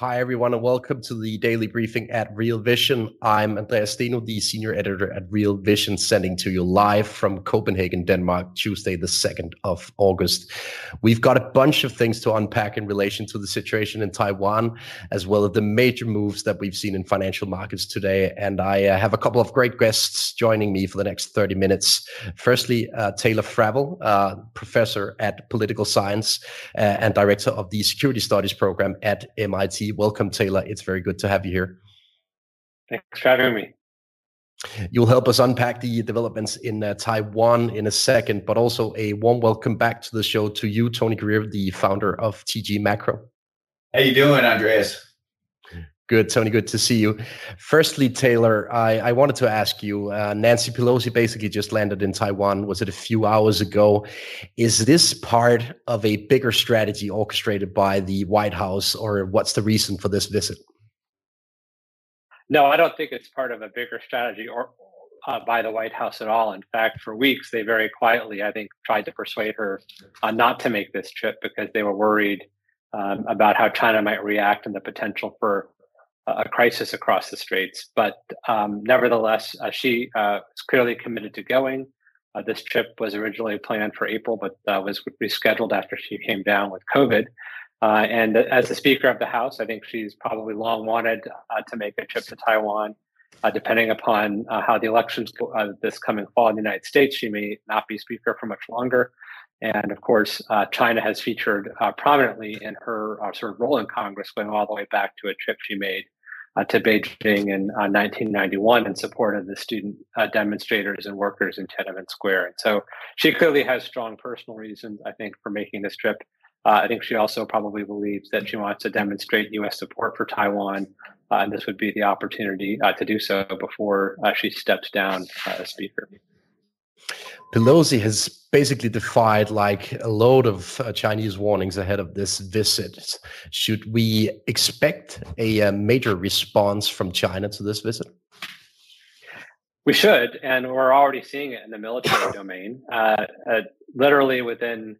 Hi, everyone, and welcome to the daily briefing at Real Vision. I'm Andreas Steno, the senior editor at Real Vision, sending to you live from Copenhagen, Denmark, Tuesday, the 2nd of August. We've got a bunch of things to unpack in relation to the situation in Taiwan, as well as the major moves that we've seen in financial markets today. And I uh, have a couple of great guests joining me for the next 30 minutes. Firstly, uh, Taylor Fravel, uh, professor at political science uh, and director of the security studies program at MIT Welcome, Taylor. It's very good to have you here. Thanks for having me. You'll help us unpack the developments in uh, Taiwan in a second, but also a warm welcome back to the show to you, Tony Greer, the founder of TG Macro. How you doing, Andreas? Good, Tony. Good to see you. Firstly, Taylor, I, I wanted to ask you. Uh, Nancy Pelosi basically just landed in Taiwan. Was it a few hours ago? Is this part of a bigger strategy orchestrated by the White House, or what's the reason for this visit? No, I don't think it's part of a bigger strategy or uh, by the White House at all. In fact, for weeks they very quietly, I think, tried to persuade her uh, not to make this trip because they were worried um, about how China might react and the potential for a crisis across the straits. But um, nevertheless, uh, she uh, is clearly committed to going. Uh, this trip was originally planned for April, but uh, was rescheduled after she came down with COVID. Uh, and as the Speaker of the House, I think she's probably long wanted uh, to make a trip to Taiwan. depending upon how the elections go this coming fall in the United States, she may not be Speaker for much longer. And of course, uh, China has featured uh, prominently in her uh, sort of role in Congress, going all the way back to a trip she made uh, to Beijing in 1991 uh, in support of the student uh, demonstrators and workers in Tiananmen Square. And so she clearly has strong personal reasons, I think, for making this trip. I think she also probably believes that she wants to demonstrate U.S. support for Taiwan, and this would be the opportunity to do so before she steps down as Speaker. Pelosi has basically defied like a load of uh, Chinese warnings ahead of this visit. Should we expect a, a uh, major response from China to this visit? We should, and we're already seeing it in the military domain. Uh, uh, literally within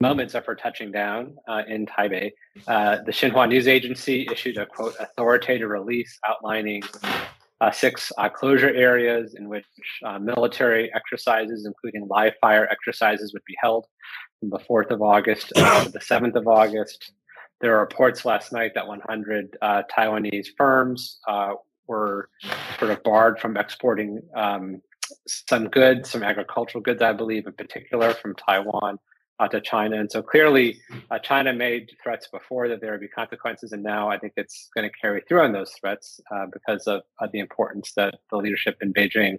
moments of her touching down uh, in Taipei, uh, the Xinhua news agency issued a quote authoritative release outlining uh, six uh, closure areas in which uh, military exercises, including live fire exercises, would be held from the 4th of August to the 7th of August. There are reports last night that 100 uh, Taiwanese firms uh, were sort of barred from exporting um, some goods, some agricultural goods, I believe, in particular, from Taiwan uh, to China. And so clearly, uh, China made threats before that there would be consequences, and now I think it's going to carry through on those threats uh, because of, of, the importance that the leadership in Beijing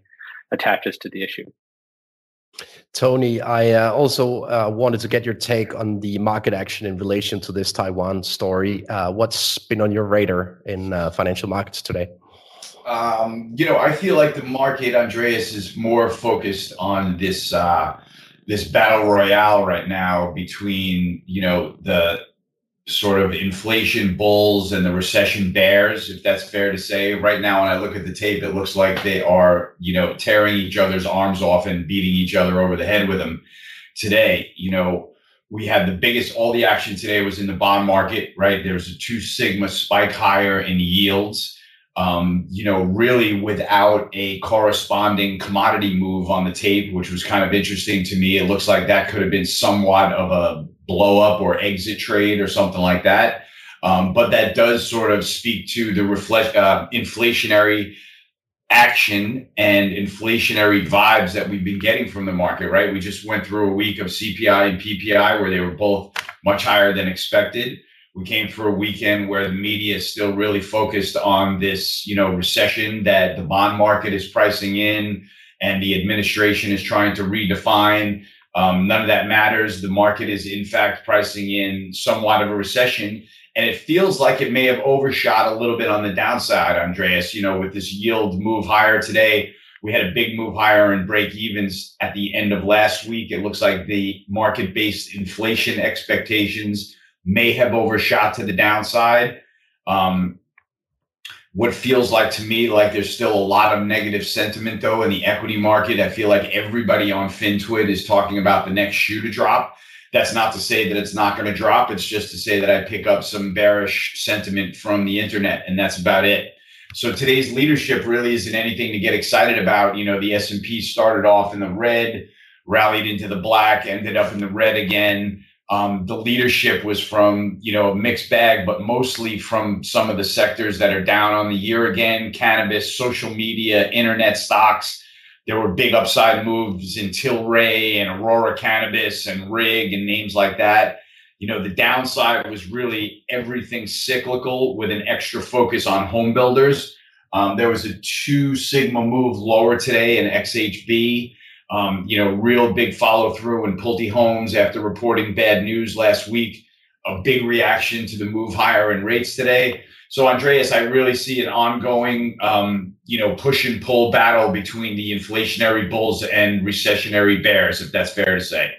attaches to the issue. Tony, I uh, also uh, wanted to get your take on the market action in relation to this Taiwan story. Uh, what's been on your radar in financial markets today? Um, you know, I feel like the market, Andreas, is more focused on this this battle royale right now between you know the sort of inflation bulls and the recession bears, if that's fair to say. Right now, when I look at the tape, it looks like they are, you know, tearing each other's arms off and beating each other over the head with them today. You know, We had the biggest, all the action today was in the bond market, right? There's a two sigma spike higher in yields. Um, you know, really without a corresponding commodity move on the tape, which was kind of interesting to me. It looks like that could have been somewhat of a blow up or exit trade or something like that. Um, but that does sort of speak to the reflect uh, inflationary action and inflationary vibes that we've been getting from the market, right? We just went through a week of CPI and PPI where they were both much higher than expected. We came through a weekend where the media is still really focused on this, you know, recession that the bond market is pricing in and the administration is trying to redefine. Um, none of that matters. The market is, in fact, pricing in somewhat of a recession. And it feels like it may have overshot a little bit on the downside, Andreas. You know, with this yield move higher today, we had a big move higher in break evens at the end of last week. It looks like the market based inflation expectations may have overshot to the downside. Um, what feels like to me like there's still a lot of negative sentiment though in the equity market. I feel like everybody on FinTwit is talking about the next shoe to drop. That's not to say that it's not going to drop. It's just to say that I pick up some bearish sentiment from the internet, and that's about it. So today's leadership really isn't anything to get excited about. You know, the S and P started off in the red, rallied into the black, ended up in the red again. Um, the leadership was from you know a mixed bag, but mostly from some of the sectors that are down on the year again: cannabis, social media, internet stocks there were big upside moves in Tilray and Aurora Cannabis and Rig and names like that. You know, the downside was really everything cyclical with an extra focus on home builders. Um, there was a two sigma move lower today in XHB. Um, you know, real big follow through in Pulte Homes after reporting bad news last week. A big reaction to the move higher in rates today. So, Andreas, I really see an ongoing, um, you know, push and pull battle between the inflationary bulls and recessionary bears, if that's fair to say.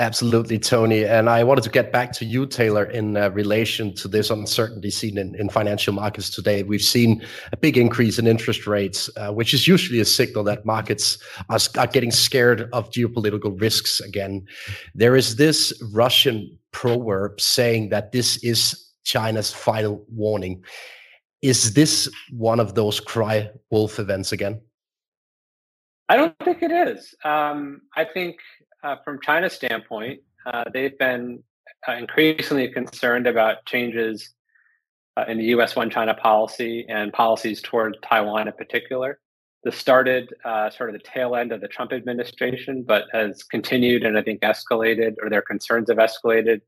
Absolutely, Tony. And I wanted to get back to you, Taylor, in uh, relation to this uncertainty seen in, in financial markets today. We've seen a big increase in interest rates, uh, which is usually a signal that markets are, are getting scared of geopolitical risks again. There is this Russian proverb saying that this is China's final warning. Is this one of those cry wolf events again? I don't think it is. Um, I think uh, from China's standpoint, uh, they've been uh, increasingly concerned about changes uh, in the U.S. one China policy and policies toward Taiwan in particular. This started uh, sort of the tail end of the Trump administration, but has continued and I think escalated, or their concerns have escalated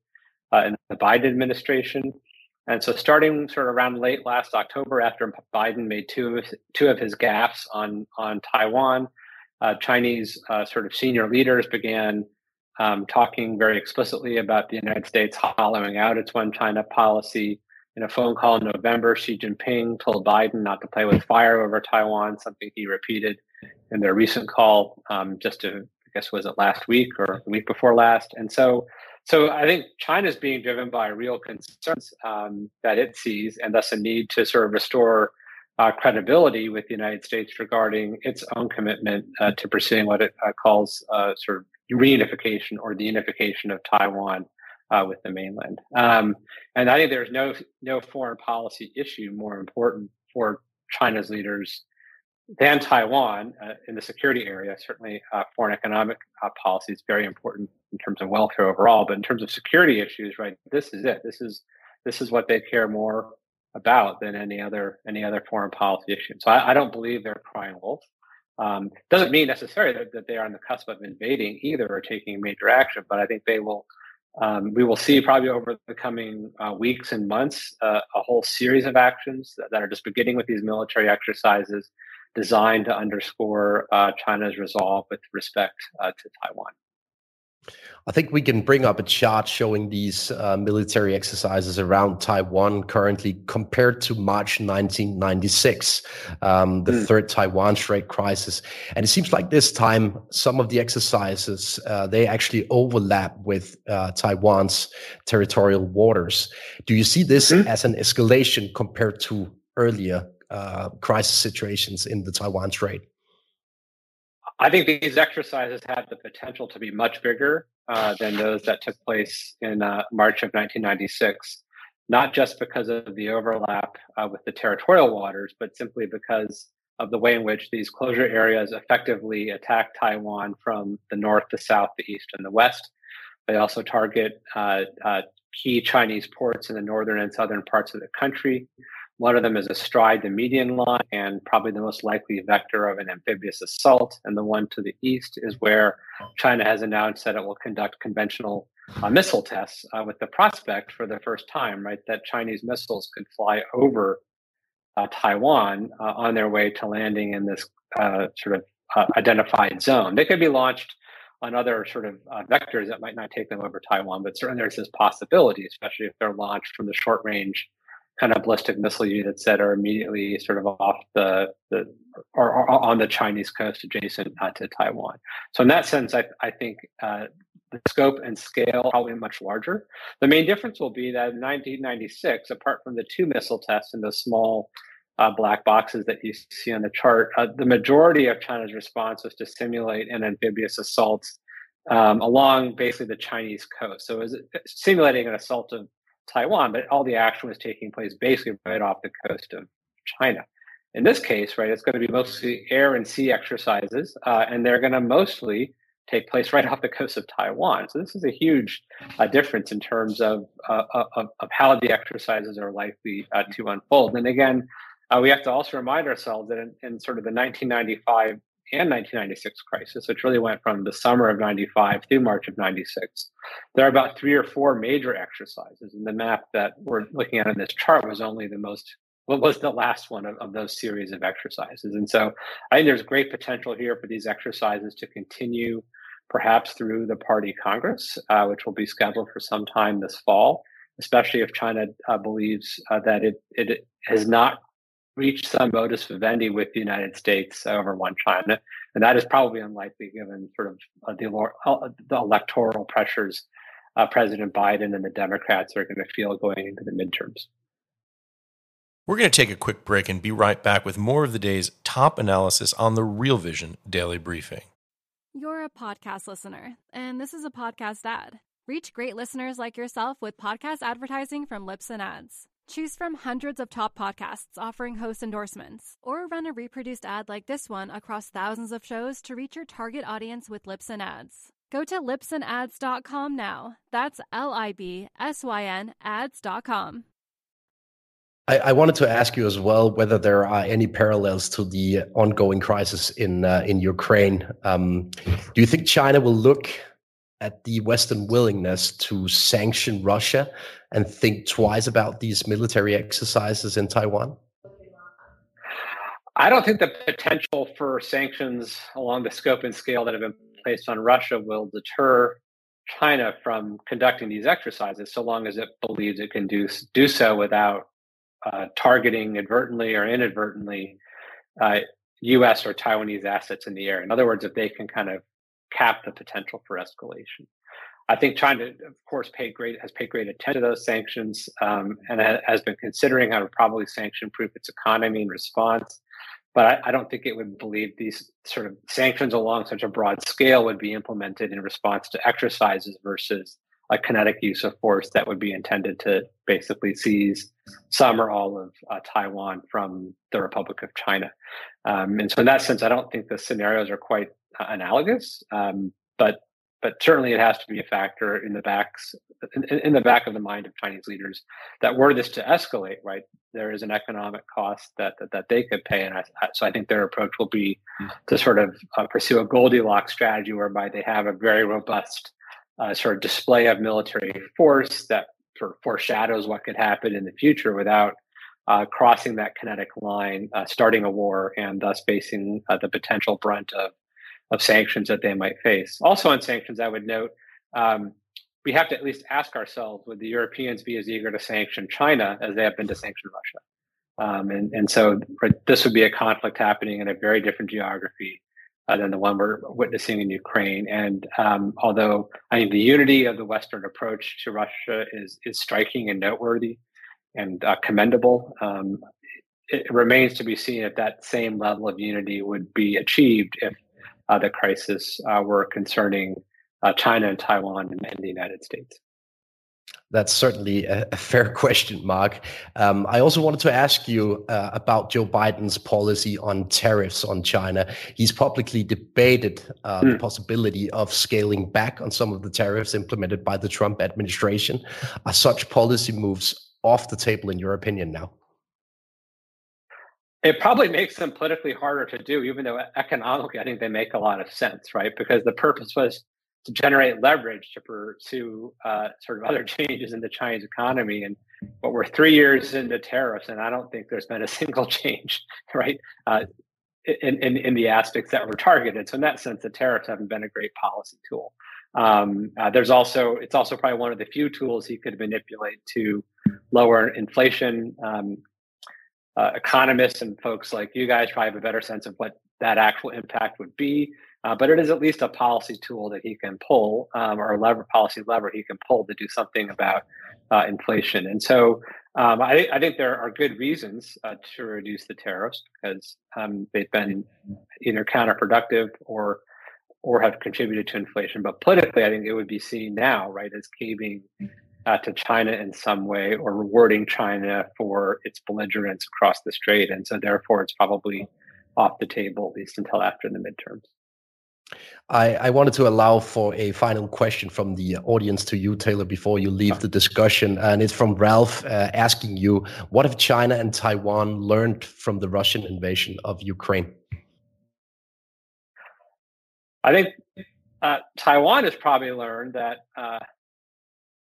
in the Biden administration. And so, starting sort of around late last October, after Biden made two of his, two of his gaffes on on Taiwan, uh, Chinese uh, sort of senior leaders began um, talking very explicitly about the United States hollowing out its one China policy. In a phone call in November, Xi Jinping told Biden not to play with fire over Taiwan, something he repeated in their recent call um, just to, I guess, was it last week or the week before last? And so so I think China is being driven by real concerns um, that it sees, and thus a need to sort of restore uh, credibility with the United States regarding its own commitment uh, to pursuing what it uh, calls uh, sort of reunification or the unification of Taiwan uh, with the mainland. Um, and I think there's no no foreign policy issue more important for China's leaders than Taiwan uh, in the security area. Certainly, foreign economic policy is very important in terms of welfare overall. But in terms of security issues, right, this is it. This is this is what they care more about than any other any other foreign policy issue. So I, I don't believe they're crying wolf. Um, doesn't mean necessarily that, that, they are on the cusp of invading either or taking major action, but I think they will. Um, we will see probably over the coming uh, weeks and months uh, a whole series of actions that, that, are just beginning with these military exercises designed to underscore uh, China's resolve with respect uh, to Taiwan. I think we can bring up a chart showing these uh, military exercises around Taiwan currently compared to March 1996, um, the mm. third Taiwan Strait crisis. And it seems like this time, some of the exercises, uh, they actually overlap with uh, Taiwan's territorial waters. Do you see this mm. as an escalation compared to earlier uh, crisis situations in the Taiwan Strait? I think these exercises have the potential to be much bigger uh, than those that took place in uh, March of 1996, not just because of the overlap uh, with the territorial waters, but simply because of the way in which these closure areas effectively attack Taiwan from the north, the south, the east, and the west. They also target uh, uh, key Chinese ports in the northern and southern parts of the country. One of them is astride the median line and probably the most likely vector of an amphibious assault. And the one to the east is where China has announced that it will conduct conventional uh, missile tests uh, with the prospect for the first time, right, that Chinese missiles could fly over uh, Taiwan uh, on their way to landing in this uh, sort of uh, identified zone. They could be launched on other sort of vectors that might not take them over Taiwan, but certainly there's this possibility, especially if they're launched from the short range kind of ballistic missile units that are immediately sort of off the, the or, or on the Chinese coast adjacent uh, to Taiwan. So in that sense, I, I think uh, the scope and scale probably much larger. The main difference will be that in 1996, apart from the two missile tests and the small uh, black boxes that you see on the chart, uh, the majority of China's response was to simulate an amphibious assault um, along basically the Chinese coast. So it was uh, simulating an assault of Taiwan, but all the action was taking place basically right off the coast of China. In this case, right, it's going to be mostly air and sea exercises, uh, and they're going to mostly take place right off the coast of Taiwan. So this is a huge uh, difference in terms of, uh, of, of how the exercises are likely uh, to unfold. And again, uh, we have to also remind ourselves that in, in, sort of the 1995 and 1996 crisis, which really went from the summer of 95 through March of 96, there are about three or four major exercises. And the map that we're looking at in this chart was only the most what was the last one of, of, those series of exercises. And so I think there's great potential here for these exercises to continue perhaps through the party Congress, uh, which will be scheduled for some time this fall, especially if China uh, believes uh, that it, it has not reached some modus vivendi with the United States over one China. And that is probably unlikely given sort of uh, the, uh, the, electoral pressures uh, President Biden and the Democrats are going to feel going into the midterms. We're going to take a quick break and be right back with more of the day's top analysis on the Real Vision Daily Briefing. You're a podcast listener, and this is a podcast ad. Reach great listeners like yourself with podcast advertising from Libsyn Ads. Choose from hundreds of top podcasts offering host endorsements, or run a reproduced ad like this one across thousands of shows to reach your target audience with Libsyn Ads. Go to libsynads.com now. That's L I B S Y N ads.com. I, I, wanted to ask you as well whether there are any parallels to the ongoing crisis in uh, in Ukraine. Um, do you think China will look at the Western willingness to sanction Russia and think twice about these military exercises in Taiwan? I don't think the potential for sanctions along the scope and scale that have been placed on Russia will deter China from conducting these exercises so long as it believes it can do, do so without uh, targeting advertently or inadvertently uh, U.S. or Taiwanese assets in the air. In other words, if they can kind of cap the potential for escalation. I think China, of course, paid great has paid great attention to those sanctions um, and has been considering how to probably sanction-proof its economy in response. But I, I, don't think it would believe these sort of sanctions along such a broad scale would be implemented in response to exercises versus a kinetic use of force that would be intended to basically seize some or all of uh, Taiwan from the Republic of China. Um, and so, in that sense, I don't think the scenarios are quite uh, analogous. Um, but but certainly it has to be a factor in the backs in, in, the back of the mind of Chinese leaders that were this to escalate, right? There is an economic cost that that, that they could pay, and I, so I think their approach will be hmm. to sort of uh, pursue a Goldilocks strategy whereby they have a very robust uh, sort of display of military force that sort of foreshadows what could happen in the future without uh, crossing that kinetic line, uh, starting a war, and thus facing uh, the potential brunt of, of sanctions that they might face. Also, on sanctions, I would note um, we have to at least ask ourselves would the Europeans be as eager to sanction China as they have been to sanction Russia? Um, and, and so this would be a conflict happening in a very different geography uh, than the one we're witnessing in Ukraine. And um, although I think the unity of the Western approach to Russia is is striking and noteworthy and uh, commendable, um, it remains to be seen if that same level of unity would be achieved if uh, the crisis uh, were concerning uh, China and Taiwan and, and the United States. That's certainly a, a fair question, Mark. Um, I also wanted to ask you uh, about Joe Biden's policy on tariffs on China. He's publicly debated uh, mm. the hmm. possibility of scaling back on some of the tariffs implemented by the Trump administration. Are such policy moves off the table, in your opinion, now? It probably makes them politically harder to do, even though economically, I think they make a lot of sense, right? Because the purpose was to generate leverage to pursue uh, sort of other changes in the Chinese economy. And but we're three years into tariffs, and I don't think there's been a single change, right? Uh, in, in, in the aspects that were targeted. So in that sense, the tariffs haven't been a great policy tool. Um, uh, there's also it's also probably one of the few tools he could manipulate to lower inflation. Um, uh, economists and folks like you guys probably have a better sense of what that actual impact would be. Uh, but it is at least a policy tool that he can pull, um, or a lever policy lever he can pull to do something about uh, inflation. And so um, I, I, think there are good reasons uh, to reduce the tariffs because um, they've been either counterproductive or or have contributed to inflation. But politically, I think it would be seen now, right, as caving uh, to China in some way or rewarding China for its belligerence across the strait. And so, therefore, it's probably off the table, at least until after the midterms. I, I, wanted to allow for a final question from the audience to you, Taylor, before you leave the discussion. And it's from Ralph uh, asking you What have China and Taiwan learned from the Russian invasion of Ukraine? I think uh, Taiwan has probably learned that, uh,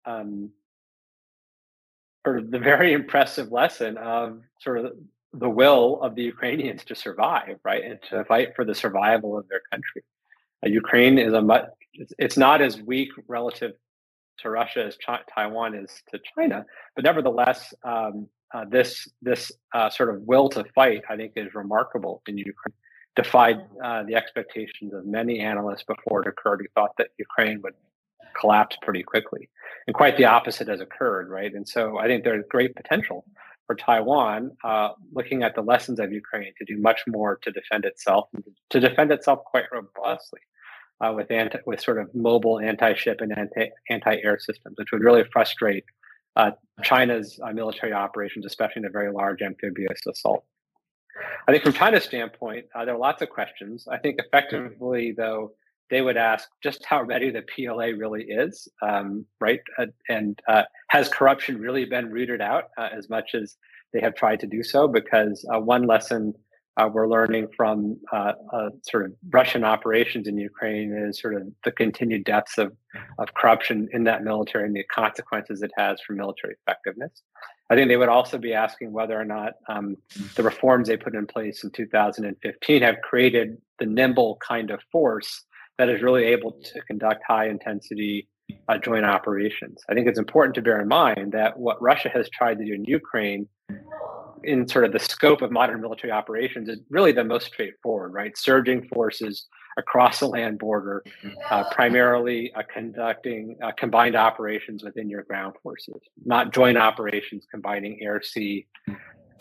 um, or the very impressive lesson of sort of the will of the Ukrainians to survive, right, and to fight for the survival of their country. Uh, Ukraine is a much, it's not as weak relative to Russia as Taiwan is to China, but nevertheless, um, uh, this this uh, sort of will to fight, I think, is remarkable in Ukraine. Defied uh, the expectations of many analysts before it occurred, who thought that Ukraine would collapse pretty quickly, and quite the opposite has occurred, right? And so, I think there's great potential for Taiwan, uh, looking at the lessons of Ukraine to do much more to defend itself, to defend itself quite robustly uh, with anti, with sort of mobile anti-ship and anti anti-air systems, which would really frustrate uh, China's uh, military operations, especially in a very large amphibious assault. I think from China's standpoint, uh, there are lots of questions. I think effectively, though, they would ask just how ready the PLA really is, um, right? Uh, and uh, has corruption really been rooted out as much as they have tried to do so? Because one lesson uh, we're learning from uh, uh, sort of Russian operations in Ukraine is sort of the continued depths of, of corruption in that military and the consequences it has for military effectiveness. I think they would also be asking whether or not um, the reforms they put in place in 2015 have created the nimble kind of force that is really able to conduct high intensity uh, joint operations. I think it's important to bear in mind that what Russia has tried to do in Ukraine in sort of the scope of modern military operations is really the most straightforward, right? Surging forces across the land border, uh, primarily uh, conducting uh, combined operations within your ground forces, not joint operations combining air, sea,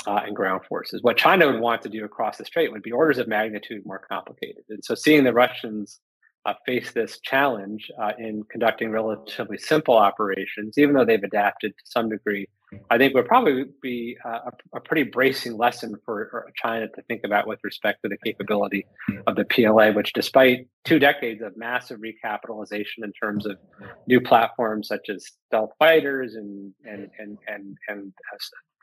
uh, and ground forces. What China would want to do across the strait would be orders of magnitude more complicated. And so seeing the Russians uh, face this challenge uh, in conducting relatively simple operations, even though they've adapted to some degree. I think would probably be a, a, pretty bracing lesson for China to think about with respect to the capability of the PLA, which, despite two decades of massive recapitalization in terms of new platforms such as stealth fighters and and and and, and uh,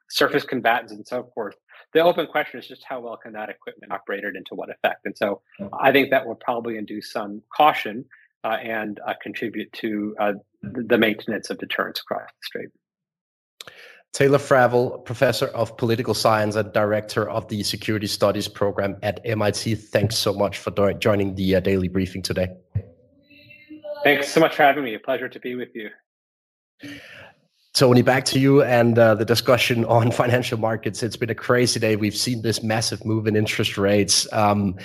surface combatants and so forth, the open question is just how well can that equipment operate it into what effect? And so I think that will probably induce some caution uh, and uh, contribute to uh, the maintenance of deterrence across the strait. Taylor Fravel, professor of political science and director of the security studies program at MIT. Thanks so much for joining the uh, daily briefing today. Thanks so much for having me. A pleasure to be with you. Tony, back to you and uh, the discussion on financial markets. It's been a crazy day. We've seen this massive move in interest rates. Um,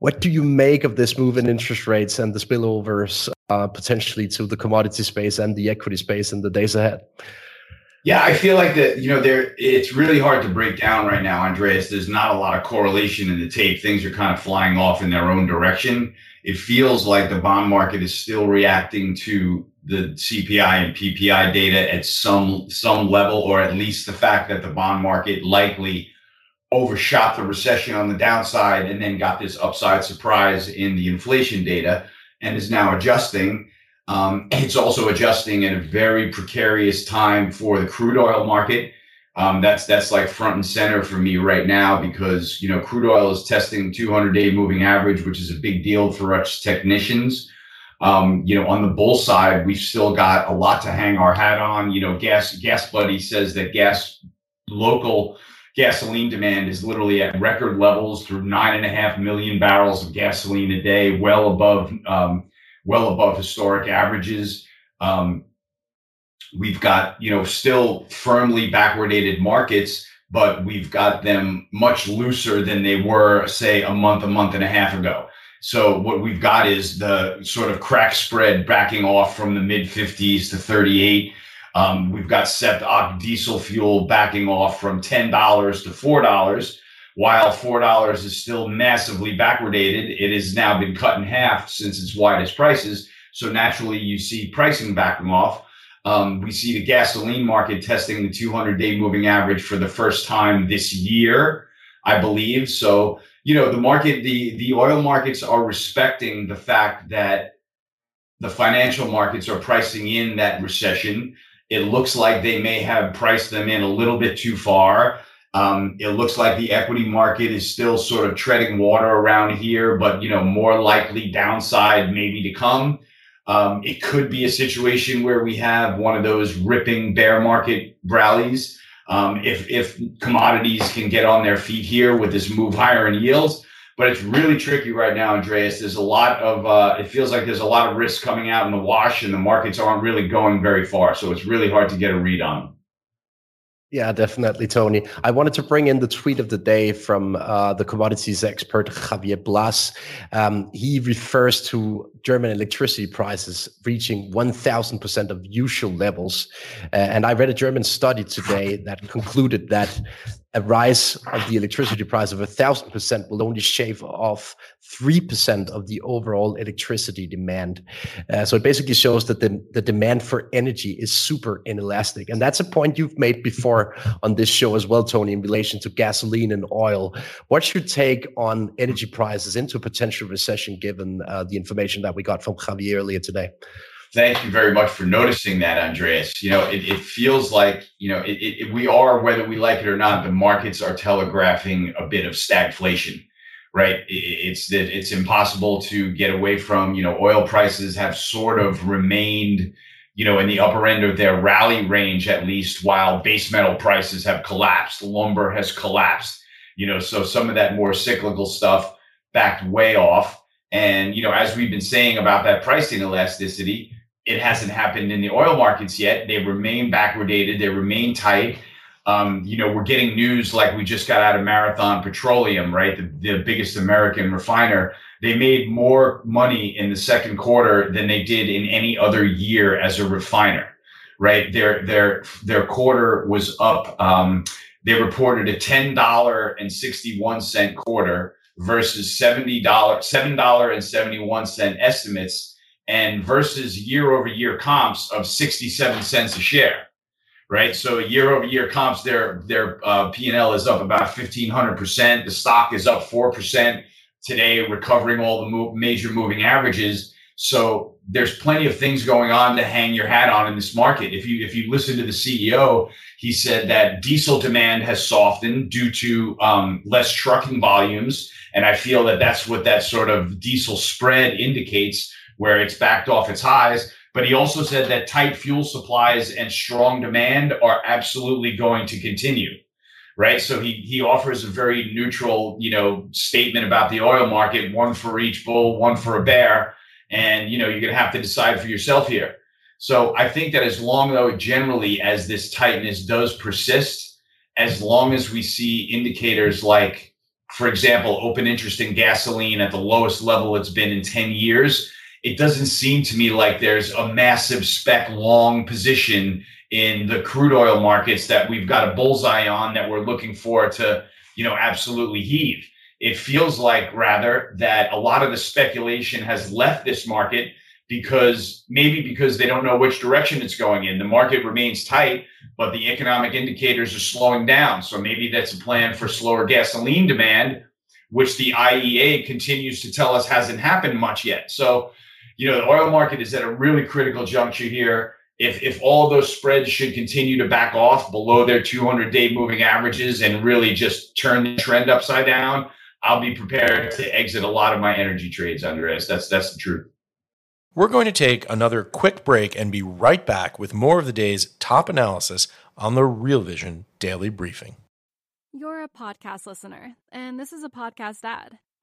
what do you make of this move in interest rates and the spillovers uh, potentially to the commodity space and the equity space in the days ahead? Yeah, I feel like that, you know, there it's really hard to break down right now, Andreas. There's not a lot of correlation in the tape. Things are kind of flying off in their own direction. it feels like the bond market is still reacting to the CPI and PPI data at some some level, or at least the fact that the bond market likely overshot the recession on the downside and then got this upside surprise in the inflation data and is now adjusting. Um, it's also adjusting at a very precarious time for the crude oil market. Um, that's that's like front and center for me right now because you know crude oil is testing 200 day moving average, which is a big deal for us technicians. Um, you know, on the bull side, we've still got a lot to hang our hat on. You know, gas GasBuddy says that gas local gasoline demand is literally at record levels through nine and a half million barrels of gasoline a day, well above um, well above historic averages. Um, we've got you know still firmly backwardated markets but we've got them much looser than they were say a month a month and a half ago. So what we've got is the sort of crack spread backing off from the mid 50s to 38 um, we've got sept diesel fuel backing off from $10 to $4 while $4 is still massively backwardated it has now been cut in half since its widest prices so naturally you see pricing backing off um, we see the gasoline market testing the 200 day moving average for the first time this year, I believe. So, you know, the market, the, the oil markets are respecting the fact that the financial markets are pricing in that recession. It looks like they may have priced them in a little bit too far. Um, it looks like the equity market is still sort of treading water around here, but you know, more likely downside maybe to come. Um, it could be a situation where we have one of those ripping bear market rallies. Um, if if commodities can get on their feet here with this move higher in yields, but it's really tricky right now, Andreas. There's a lot of uh, it feels like there's a lot of risk coming out in the wash, and the markets aren't really going very far. So it's really hard to get a read on. Yeah, definitely, Tony. I wanted to bring in the tweet of the day from uh, the commodities expert Javier Blas. Um, he refers to German electricity prices reaching 1000% of usual levels. Uh, and I read a German study today that concluded that a rise of the electricity price of a thousand percent will only shave off three percent of the overall electricity demand. Uh, so it basically shows that the, the demand for energy is super inelastic, and that's a point you've made before on this show as well, Tony, in relation to gasoline and oil. What's your take on energy prices into a potential recession, given uh, the information that we got from Javier earlier today? Thank you very much for noticing that, Andreas. You know, it, it feels like, you know, it, it, we are, whether we like it or not, the markets are telegraphing a bit of stagflation, right? it's that it's impossible to get away from, you know, oil prices have sort of remained, you know, in the upper end of their rally range, at least, while base metal prices have collapsed. Lumber has collapsed, you know, so some of that more cyclical stuff backed way off. And, you know, as we've been saying about that pricing elasticity, it hasn't happened in the oil markets yet. They remain backwardated. They remain tight. Um, you know, we're getting news like we just got out of Marathon Petroleum, right? The, the biggest American refiner. They made more money in the second quarter than they did in any other year as a refiner, right? Their their their quarter was up. Um, they reported a ten dollar and sixty one cent quarter versus seventy dollar seven dollar and seventy one cent estimates and versus year over year comps of 67 cents a share right? So year over year comps their their uh, p&l is up about 1500% the stock is up 4% today recovering all the move, major moving averages. So there's plenty of things going on to hang your hat on in this market. If you if you listen to the ceo he said that diesel demand has softened due to um, less trucking volumes. And i feel that that's what that sort of diesel spread indicates where it's backed off its highs. But he also said that tight fuel supplies and strong demand are absolutely going to continue. Right. So he he offers a very neutral, you know, statement about the oil market, one for each bull, one for a bear. And you know, you're gonna have to decide for yourself here. So I think that as long though generally as this tightness does persist, as long as we see indicators like, for example, open interest in gasoline at the lowest level it's been in 10 years, it doesn't seem to me like there's a massive spec long position in the crude oil markets that we've got a bullseye on that we're looking for to, you know, absolutely heave. it feels like rather that a lot of the speculation has left this market because maybe because they don't know which direction it's going in. The market remains tight, but the economic indicators are slowing down. So maybe that's a plan for slower gasoline demand, which the IEA continues to tell us hasn't happened much yet. So, you know, the oil market is at a really critical juncture here. If if all those spreads should continue to back off below their 200 day moving averages and really just turn the trend upside down, I'll be prepared to exit a lot of my energy trades, under Andreas. That's that's the truth. We're going to take another quick break and be right back with more of the day's top analysis on the Real Vision Daily Briefing. You're a podcast listener, and this is a podcast ad.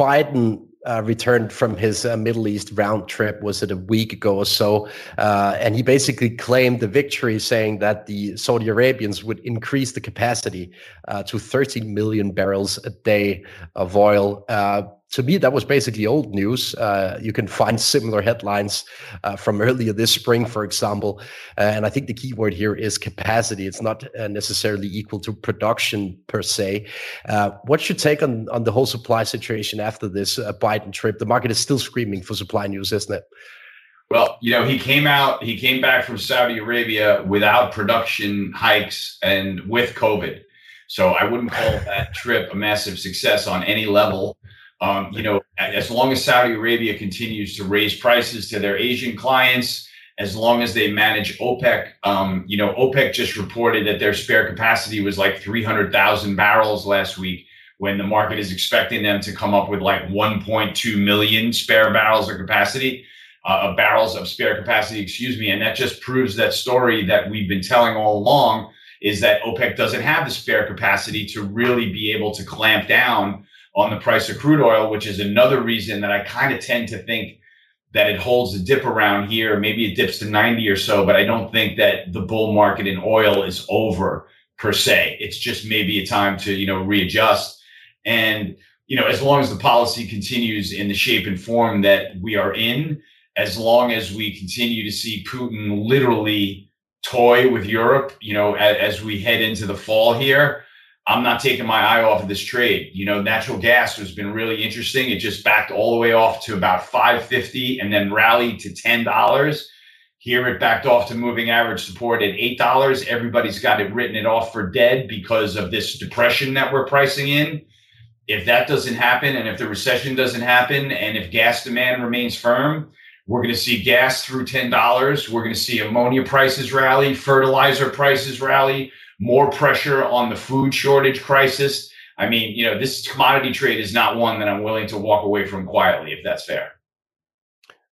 Biden uh, returned from his uh, Middle East round trip, was it a week ago or so? Uh, and he basically claimed the victory, saying that the Saudi Arabians would increase the capacity uh, to 13 million barrels a day of oil. To me, that was basically old news. Uh, you can find similar headlines uh, from earlier this spring, for example. Uh, and I think the key word here is capacity. It's not uh, necessarily equal to production per se. Uh, what's your take on, on the whole supply situation after this uh, Biden trip? The market is still screaming for supply news, isn't it? Well, you know, he came out, he came back from Saudi Arabia without production hikes and with COVID. So I wouldn't call that trip a massive success on any level. Um, you know, as long as Saudi Arabia continues to raise prices to their Asian clients, as long as they manage OPEC, um, you know, OPEC just reported that their spare capacity was like 300,000 barrels last week when the market is expecting them to come up with like 1.2 million spare barrels of capacity, uh, of barrels of spare capacity, excuse me. And that just proves that story that we've been telling all along is that OPEC doesn't have the spare capacity to really be able to clamp down on the price of crude oil, which is another reason that I kind of tend to think that it holds a dip around here. Maybe it dips to 90 or so, but I don't think that the bull market in oil is over per se. It's just maybe a time to, you know, readjust. And, you know, as long as the policy continues in the shape and form that we are in, as long as we continue to see Putin literally toy with Europe, you know, as, as we head into the fall here, I'm not taking my eye off of this trade. You know, natural gas has been really interesting. It just backed all the way off to about 550 and then rallied to $10. Here it backed off to moving average support at $8. Everybody's got it written it off for dead because of this depression that we're pricing in. If that doesn't happen and if the recession doesn't happen and if gas demand remains firm, we're going to see gas through $10. We're going to see ammonia prices rally, fertilizer prices rally more pressure on the food shortage crisis. I mean, you know, this commodity trade is not one that I'm willing to walk away from quietly, if that's fair.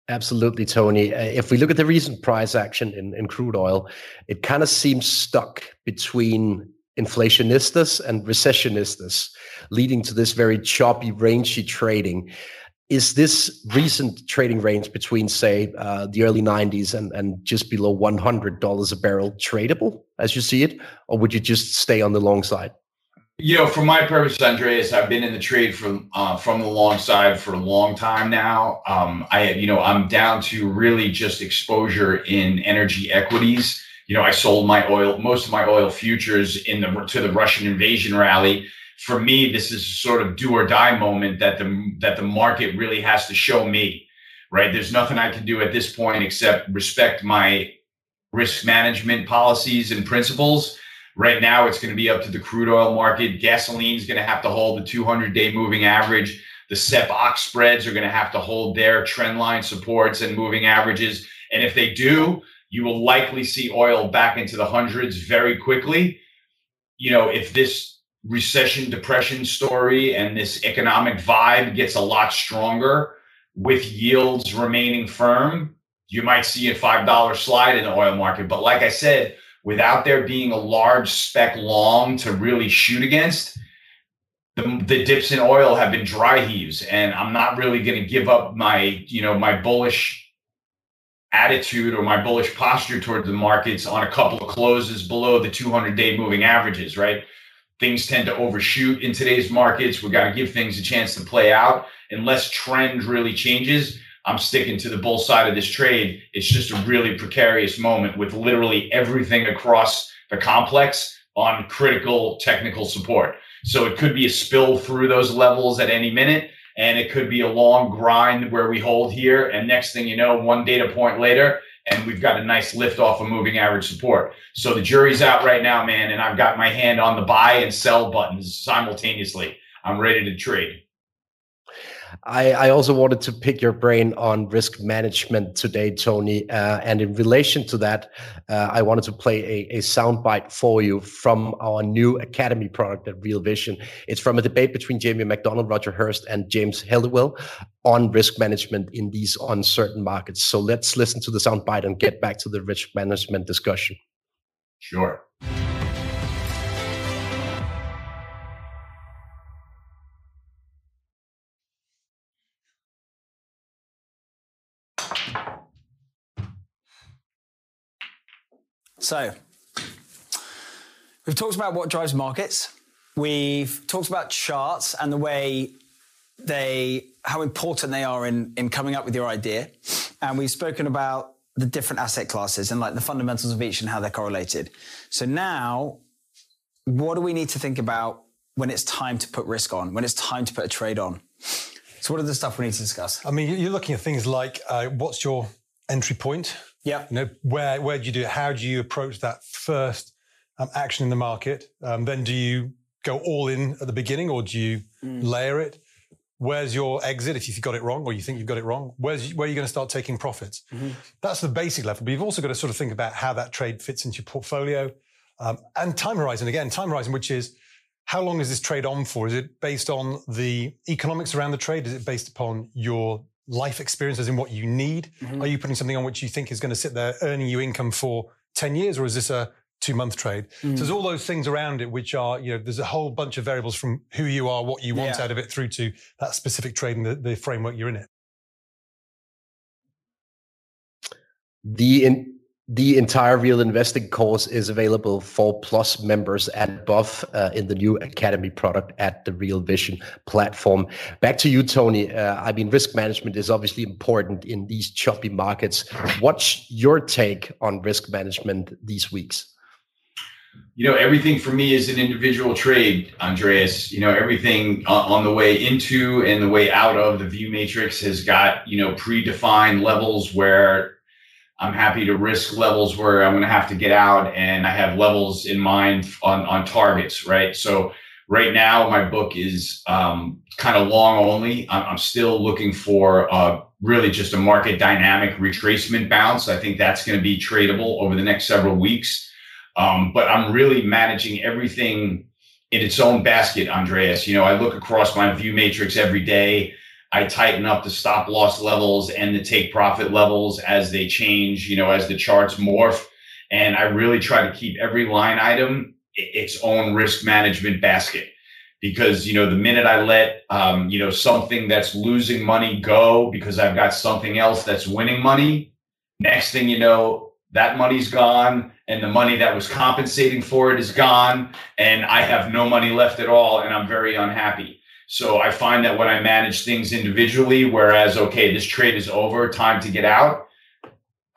Absolutely, Tony. Uh, if we look at the recent price action in, in crude oil, it kind of seems stuck between inflationistas and recessionistas, leading to this very choppy, rangy trading is this recent trading range between, say, uh, the early 90s and, and just below $100 a barrel tradable as you see it? Or would you just stay on the long side? You know, for my purpose, Andreas, I've been in the trade from uh, from the long side for a long time now. Um, I, you know, I'm down to really just exposure in energy equities. You know, I sold my oil, most of my oil futures in the to the Russian invasion rally for me, this is sort of do or die moment that the that the market really has to show me, right? There's nothing I can do at this point except respect my risk management policies and principles. Right now, it's going to be up to the crude oil market. Gasoline is going to have to hold the 200 day moving average. The SEP ox spreads are going to have to hold their trend line supports and moving averages. And if they do, you will likely see oil back into the hundreds very quickly. You know, if this recession depression story and this economic vibe gets a lot stronger with yields remaining firm, you might see a $5 slide in the oil market. But like I said, without there being a large spec long to really shoot against, the, the dips in oil have been dry heaves. And I'm not really going to give up my, you know, my bullish attitude or my bullish posture towards the markets on a couple of closes below the 200 day moving averages, right? Things tend to overshoot in today's markets. We've got to give things a chance to play out. Unless trend really changes, I'm sticking to the bull side of this trade. It's just a really precarious moment with literally everything across the complex on critical technical support. So it could be a spill through those levels at any minute and it could be a long grind where we hold here. And next thing you know, one data point later, and we've got a nice lift off of moving average support. So the jury's out right now, man. And I've got my hand on the buy and sell buttons simultaneously. I'm ready to trade. I, I, also wanted to pick your brain on risk management today, Tony. Uh, and in relation to that, uh, I wanted to play a, a soundbite for you from our new Academy product at Real Vision. It's from a debate between Jamie McDonald, Roger Hirst, and James Helliwell on risk management in these uncertain markets. So let's listen to the soundbite and get back to the risk management discussion. Sure. So, we've talked about what drives markets. We've talked about charts and the way they, how important they are in, in coming up with your idea. And we've spoken about the different asset classes and like the fundamentals of each and how they're correlated. So now, what do we need to think about when it's time to put risk on, when it's time to put a trade on? So, what are the stuff we need to discuss? I mean, you're looking at things like uh, what's your entry point? Yeah. You know, where where do you do it? How do you approach that first um, action in the market? Um, then do you go all in at the beginning, or do you mm. layer it? Where's your exit if you've got it wrong, or you think you've got it wrong? Where's where are you going to start taking profits? Mm-hmm. That's the basic level. But you've also got to sort of think about how that trade fits into your portfolio um, and time horizon. Again, time horizon, which is how long is this trade on for? Is it based on the economics around the trade? Is it based upon your life experiences in what you need? Mm-hmm. Are you putting something on which you think is going to sit there earning you income for 10 years or is this a two month trade? Mm. So there's all those things around it, which are, you know, there's a whole bunch of variables from who you are, what you want yeah. out of it through to that specific trade and the, the framework you're in it. The in, the entire real investing course is available for plus members and above uh, in the new academy product at the real vision platform. Back to you tony. Uh, i mean risk management is obviously important in these choppy markets. What's your take on risk management these weeks? You know everything for me is an individual trade andreas. You know everything on the way into and the way out of the view matrix has got you know predefined levels where I'm happy to risk levels where I'm going to have to get out and I have levels in mind on, on targets, right? So right now my book is um, kind of long only. I'm, I'm still looking for uh, really just a market dynamic retracement bounce. I think that's going to be tradable over the next several weeks. Um, but I'm really managing everything in its own basket, Andreas. You know, I look across my view matrix every day. I tighten up the stop loss levels and the take profit levels as they change, you know, as the charts morph. And I really try to keep every line item its own risk management basket because, you know, the minute I let, um, you know, something that's losing money go because I've got something else that's winning money, next thing you know, that money's gone and the money that was compensating for it is gone and I have no money left at all and I'm very unhappy. So I find that when I manage things individually, whereas, okay, this trade is over, time to get out,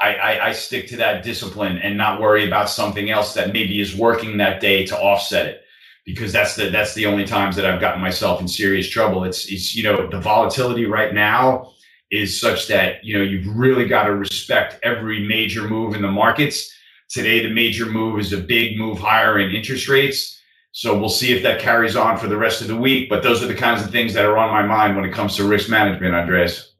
I, I, I, stick to that discipline and not worry about something else that maybe is working that day to offset it. Because that's the that's the only times that I've gotten myself in serious trouble. It's it's you know the volatility right now is such that you know you've really got to respect every major move in the markets. Today, the major move is a big move higher in interest rates so we'll see if that carries on for the rest of the week. But those are the kinds of things that are on my mind when it comes to risk management, Andreas.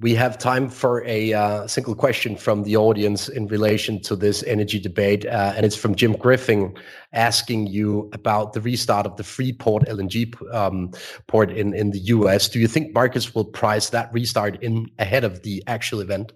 We have time for a uh, single question from the audience in relation to this energy debate. Uh, and it's from Jim Griffin asking you about the restart of the Freeport LNG um, port in, in the US. Do you think markets will price that restart in ahead of the actual event?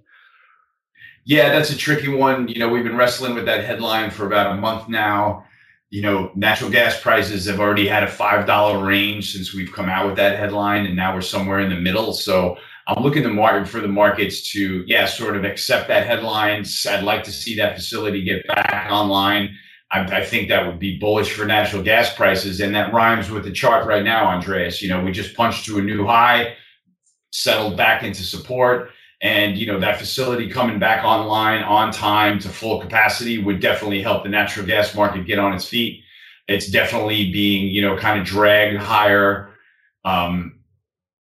Yeah, that's a tricky one. You know, we've been wrestling with that headline for about a month now you know, natural gas prices have already had a $5 range since we've come out with that headline, and now we're somewhere in the middle. So I'm looking market for the markets to, yeah, sort of accept that headlines. I'd like to see that facility get back online. I, I, think that would be bullish for natural gas prices, and that rhymes with the chart right now, Andreas. You know, we just punched to a new high, settled back into support, and you know that facility coming back online on time to full capacity would definitely help the natural gas market get on its feet. It's definitely being, you know, kind of dragged higher. Um,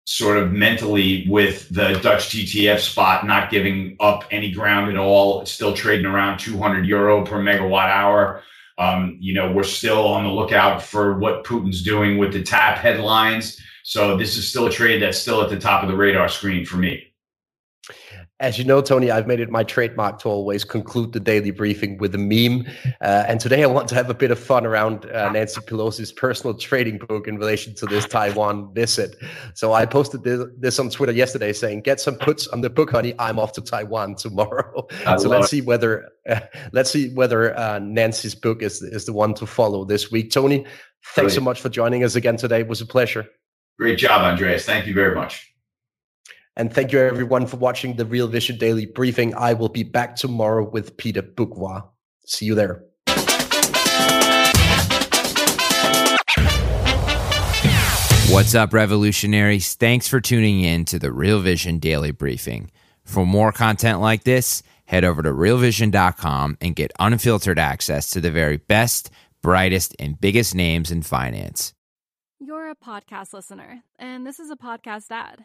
sort of mentally with the Dutch TTF spot not giving up any ground at all. It's still trading around 200 euro per megawatt hour. Um, you know, we're still on the lookout for what Putin's doing with the TAP headlines. So this is still a trade that's still at the top of the radar screen for me. As you know, Tony, I've made it my trademark to always conclude the daily briefing with a meme. Uh, and today I want to have a bit of fun around uh, Nancy Pelosi's personal trading book in relation to this Taiwan visit. So I posted this, this on Twitter yesterday saying, "Get some puts on the book, honey. I'm off to Taiwan tomorrow." so let's see whether uh, let's see whether uh, Nancy's book is is the one to follow this week. Tony, thanks so much for joining us again today. It was a pleasure. Great job, Andreas. Thank you very much. And thank you everyone for watching the Real Vision Daily Briefing. I will be back tomorrow with Peter Boucrois. See you there. What's up, revolutionaries? Thanks for tuning in to the Real Vision Daily Briefing. For more content like this, head over to realvision.com and get unfiltered access to the very best, brightest, and biggest names in finance. You're a podcast listener, and this is a podcast ad.